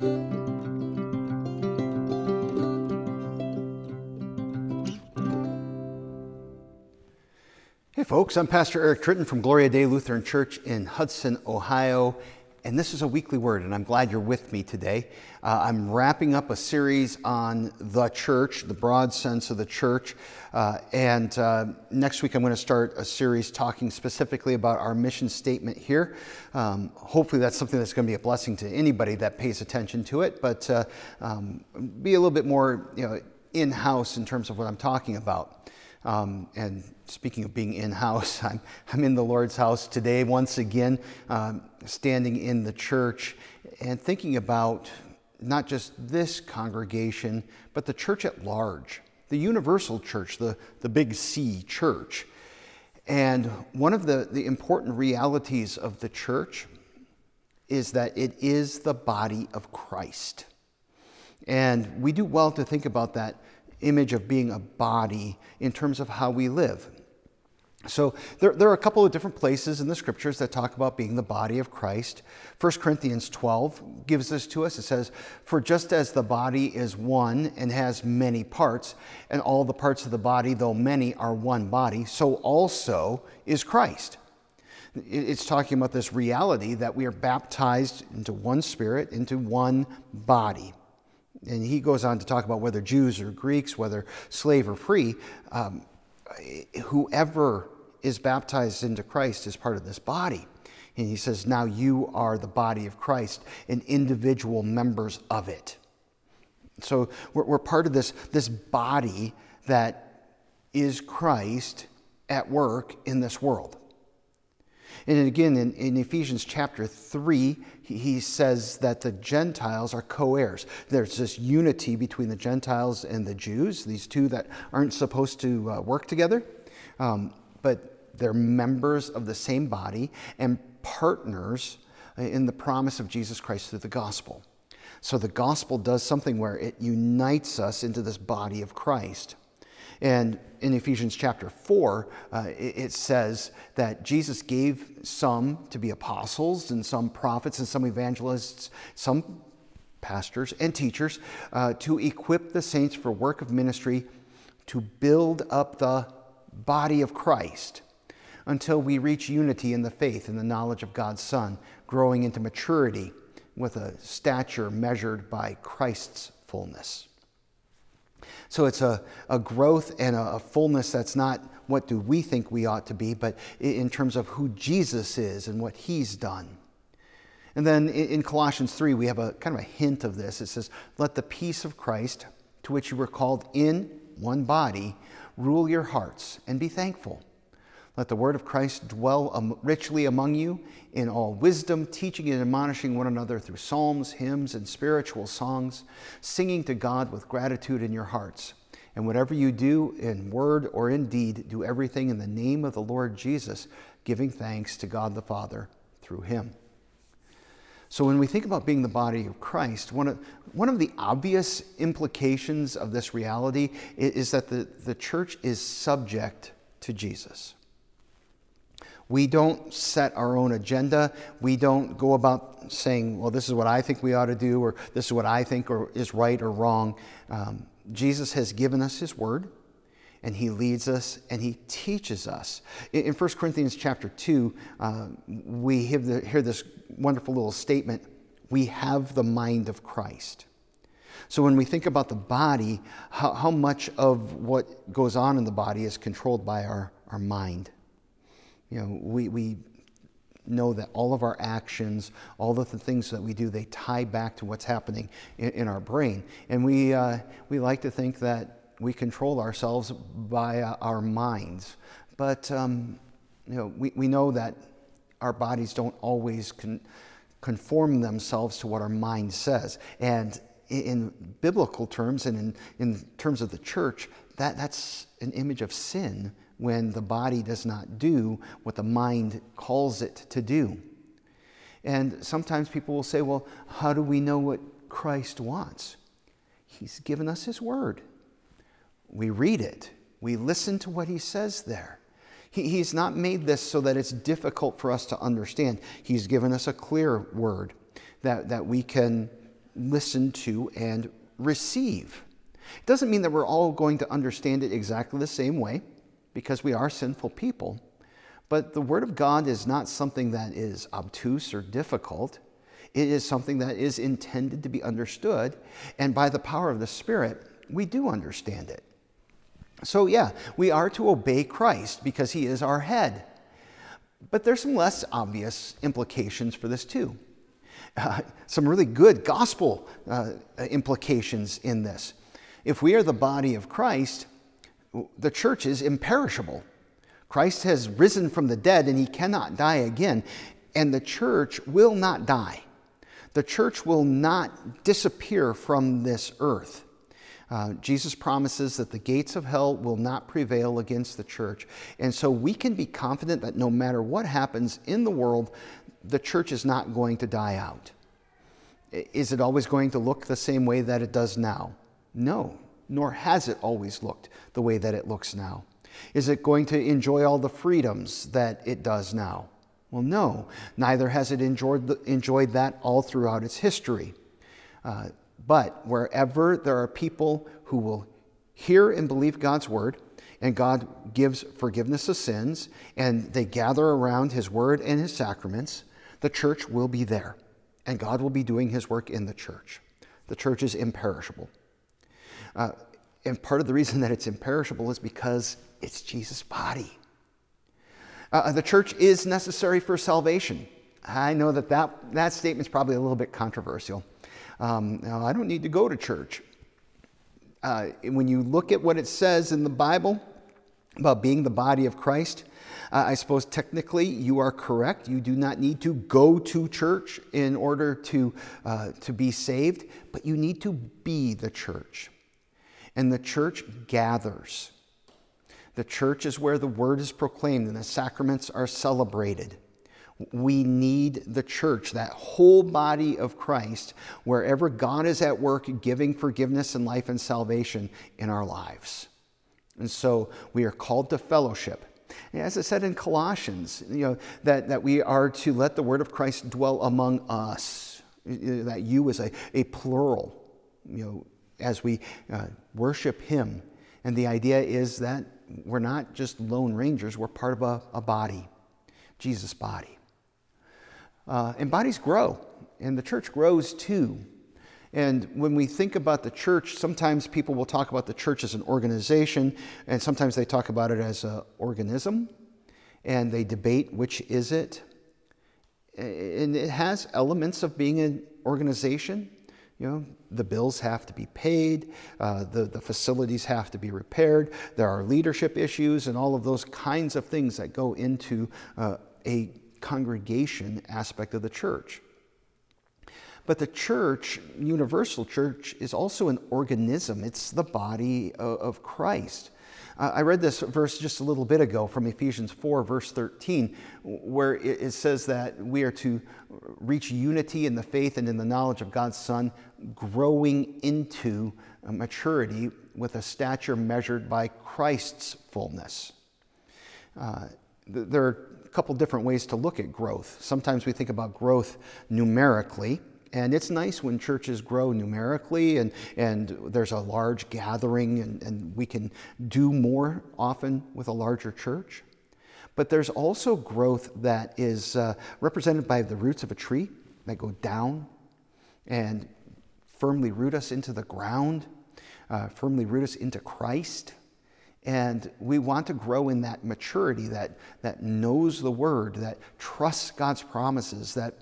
Hey, folks, I'm Pastor Eric Tritten from Gloria Dei Lutheran Church in Hudson, Ohio, and this is a weekly word, and I'm glad you're with me today. Uh, I'm wrapping up a series on the church, the broad sense of the church, uh, and uh, next week I'm going to start a series talking specifically about our mission statement here. Um, hopefully, that's something that's going to be a blessing to anybody that pays attention to it, but uh, um, be a little bit more you know, in house in terms of what I'm talking about. Um, and speaking of being in house, I'm, I'm in the Lord's house today once again, um, standing in the church and thinking about not just this congregation, but the church at large, the universal church, the, the big C church. And one of the, the important realities of the church is that it is the body of Christ. And we do well to think about that image of being a body in terms of how we live. So there, there, are a couple of different places in the scriptures that talk about being the body of Christ. 1 Corinthians 12 gives this to us. It says, For just as the body is one and has many parts, and all the parts of the body, though many, are one body, so also is Christ. It's talking about this reality that we are baptized into one spirit, into one body. And he goes on to talk about whether Jews or Greeks, whether slave or free, um, whoever is baptized into Christ is part of this body. And he says, now you are the body of Christ and individual members of it. So we're, we're part of this, this body that is Christ at work in this world. And again, in, in Ephesians chapter 3, he, says that the Gentiles are co heirs. There's this unity between the Gentiles and the Jews, these two that aren't supposed to uh, work together, um, but they're members of the same body and partners in the promise of Jesus Christ through the gospel. So the gospel does something where it unites us into this body of Christ. And in Ephesians chapter 4, uh, it, says that Jesus gave some to be apostles, and some prophets, and some evangelists, some pastors and teachers uh, to equip the saints for work of ministry to build up the body of Christ until we reach unity in the faith and the knowledge of God's Son, growing into maturity with a stature measured by Christ's fullness. So it's a, a growth and a, a fullness that's not what do we think we ought to be, but in terms of who Jesus is and what he's done. And then in Colossians 3, we have a kind of a hint of this. It says, Let the peace of Christ, to which you were called in one body, rule your hearts and be thankful. Let the word of Christ dwell richly among you in all wisdom, teaching and admonishing one another through psalms, hymns, and spiritual songs, singing to God with gratitude in your hearts. And whatever you do in word or in deed, do everything in the name of the Lord Jesus, giving thanks to God the Father through him. So, when we think about being the body of Christ, one of, one of the obvious implications of this reality is, that the, the church is subject to Jesus. We don't set our own agenda. We don't go about saying, well, this is what I think we ought to do, or this is what I think or is right or wrong. Um, Jesus has given us his word, and he leads us and he teaches us. In, in 1 Corinthians chapter 2, uh, we hear, the, hear this wonderful little statement we have the mind of Christ. So when we think about the body, how, how much of what goes on in the body is controlled by our, our mind? You know, we, we know that all of our actions, all of the things that we do, they tie back to what's happening in, in our brain. And we, uh, we like to think that we control ourselves by uh, our minds. But, um, you know, we, we know that our bodies don't always con- conform themselves to what our mind says. And in, in biblical terms and in, in terms of the church, that, that's an image of sin when the body does not do what the mind calls it to do. And sometimes people will say, well, how do we know what Christ wants? He's given us His Word. We read it, we listen to what He says there. He, he's not made this so that it's difficult for us to understand. He's given us a clear Word that, that we can listen to and receive. It doesn't mean that we're all going to understand it exactly the same way, because we are sinful people. But the Word of God is not something that is obtuse or difficult. It is something that is intended to be understood, and by the power of the Spirit, we do understand it. So, yeah, we are to obey Christ because he is our head. But there's some less obvious implications for this, too. Uh, some really good gospel uh, implications in this. If we are the body of Christ, the church is imperishable. Christ has risen from the dead and he cannot die again, and the church will not die. The church will not disappear from this earth. Uh, Jesus promises that the gates of hell will not prevail against the church. And so we can be confident that no matter what happens in the world, the church is not going to die out. Is it always going to look the same way that it does now? No, nor has it always looked the way that it looks now. Is it going to enjoy all the freedoms that it does now? Well, no, neither has it enjoyed, the, enjoyed that all throughout its history. Uh, but wherever there are people who will hear and believe God's word, and God gives forgiveness of sins, and they gather around his word and his sacraments, the church will be there, and God will be doing his work in the church. The church is imperishable. Uh, and part of the reason that it's imperishable is because it's Jesus' body. Uh, the church is necessary for salvation. I know that that, that statement is probably a little bit controversial. Um, I don't need to go to church. Uh, when you look at what it says in the Bible about being the body of Christ, uh, I suppose technically you are correct. You do not need to go to church in order to, uh, to be saved, but you need to be the church. And the church gathers. The church is where the word is proclaimed and the sacraments are celebrated. We need the church, that whole body of Christ, wherever God is at work giving forgiveness and life and salvation in our lives. And so we are called to fellowship. As I said in Colossians, you know, that, that we are to let the word of Christ dwell among us. That you is a, a plural, you know, as we uh, worship Him. And the idea is that we're not just lone rangers, we're part of a, a body, Jesus' body. Uh, and bodies grow, and the church grows too. And when we think about the church, sometimes people will talk about the church as an organization, and sometimes they talk about it as an organism, and they debate which is it. And it has elements of being an organization. You know, the bills have to be paid, uh, the, the facilities have to be repaired, there are leadership issues, and all of those kinds of things that go into uh, a congregation aspect of the church. But the church, universal church, is also an organism. It's the body of Christ. I read this verse just a little bit ago from Ephesians 4, verse 13, where it says that we are to reach unity in the faith and in the knowledge of God's Son, growing into maturity with a stature measured by Christ's fullness. Uh, there are a couple different ways to look at growth. Sometimes we think about growth numerically, and it's nice when churches grow numerically and, and there's a large gathering and, and we can do more often with a larger church. But there's also growth that is uh, represented by the roots of a tree that go down and firmly root us into the ground, uh, firmly root us into Christ. And we want to grow in that maturity that, that knows the word, that trusts God's promises, that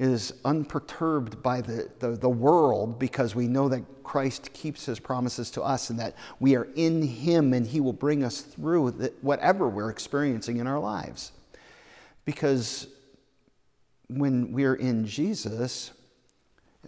is unperturbed by the, the, the, world because we know that Christ keeps his promises to us and that we are in him and he will bring us through the, whatever we're experiencing in our lives. Because when we're in Jesus,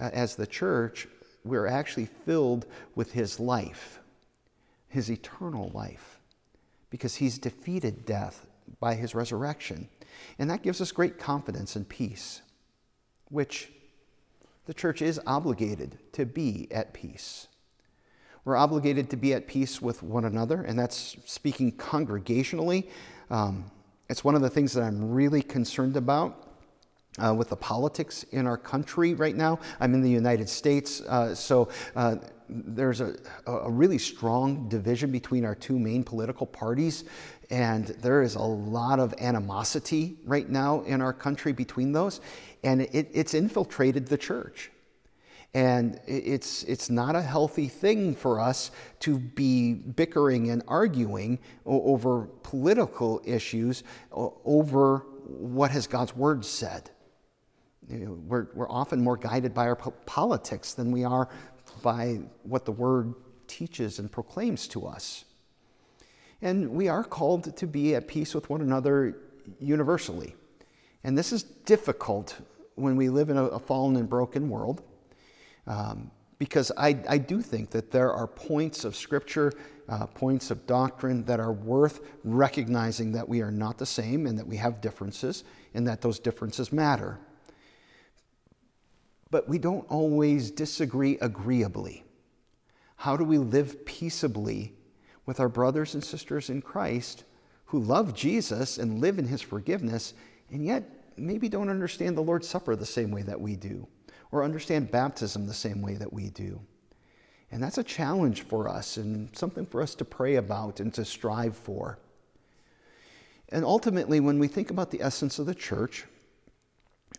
uh, as the church, we're actually filled with his life, his eternal life, because he's defeated death by his resurrection. And that gives us great confidence and peace which the church is obligated to be at peace. We're obligated to be at peace with one another, and that's speaking congregationally. Um, it's one of the things that I'm really concerned about uh, with the politics in our country right now. I'm in the United States, uh, so uh, there's a, a, really strong division between our two main political parties, and there is a lot of animosity right now in our country between those, and it, it's infiltrated the church. And it's, it's not a healthy thing for us to be bickering and arguing over political issues, over what has God's word said. We're, we're often more guided by our po- politics than we are by what the word teaches and proclaims to us. And we are called to be at peace with one another universally. And this is difficult when we live in a, a fallen and broken world. Um, because I, I, do think that there are points of Scripture, uh, points of doctrine that are worth recognizing that we are not the same and that we have differences and that those differences matter. But we don't always disagree agreeably. How do we live peaceably with our brothers and sisters in Christ who love Jesus and live in his forgiveness and yet maybe don't understand the Lord's Supper the same way that we do? or understand baptism the same way that we do. And that's a challenge for us and something for us to pray about and to strive for. And ultimately, when we think about the essence of the church,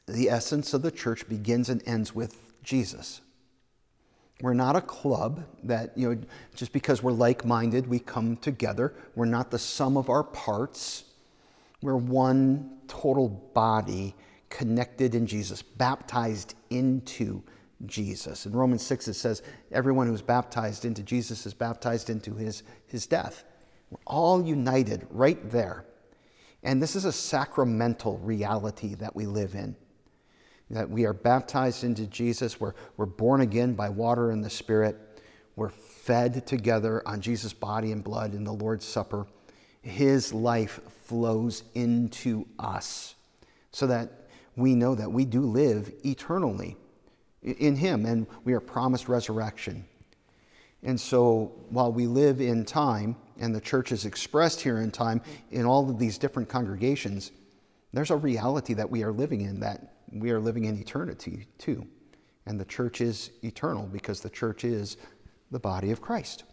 the essence of the church begins and ends with Jesus. We're not a club that, you know, just because we're like minded, we come together. We're not the sum of our parts. We're one total body connected in Jesus, baptized into Jesus. In Romans 6, it says, Everyone who's baptized into Jesus is baptized into his, his death. We're all united right there. And this is a sacramental reality that we live in. That we are baptized into Jesus, we're, we're born again by water and the Spirit, we're fed together on Jesus' body and blood in the Lord's Supper. His life flows into us so that we know that we do live eternally in Him and we are promised resurrection. And so while we live in time, and the church is expressed here in time in all of these different congregations, there's a reality that we are living in that we are living in eternity too. And the church is eternal because the church is the body of Christ.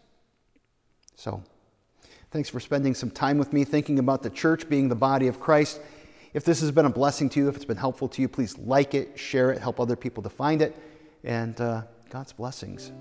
So, thanks for spending some time with me thinking about the church being the body of Christ. If this has been a blessing to you, if it's been helpful to you, please like it, share it, help other people to find it, and uh, God's blessings.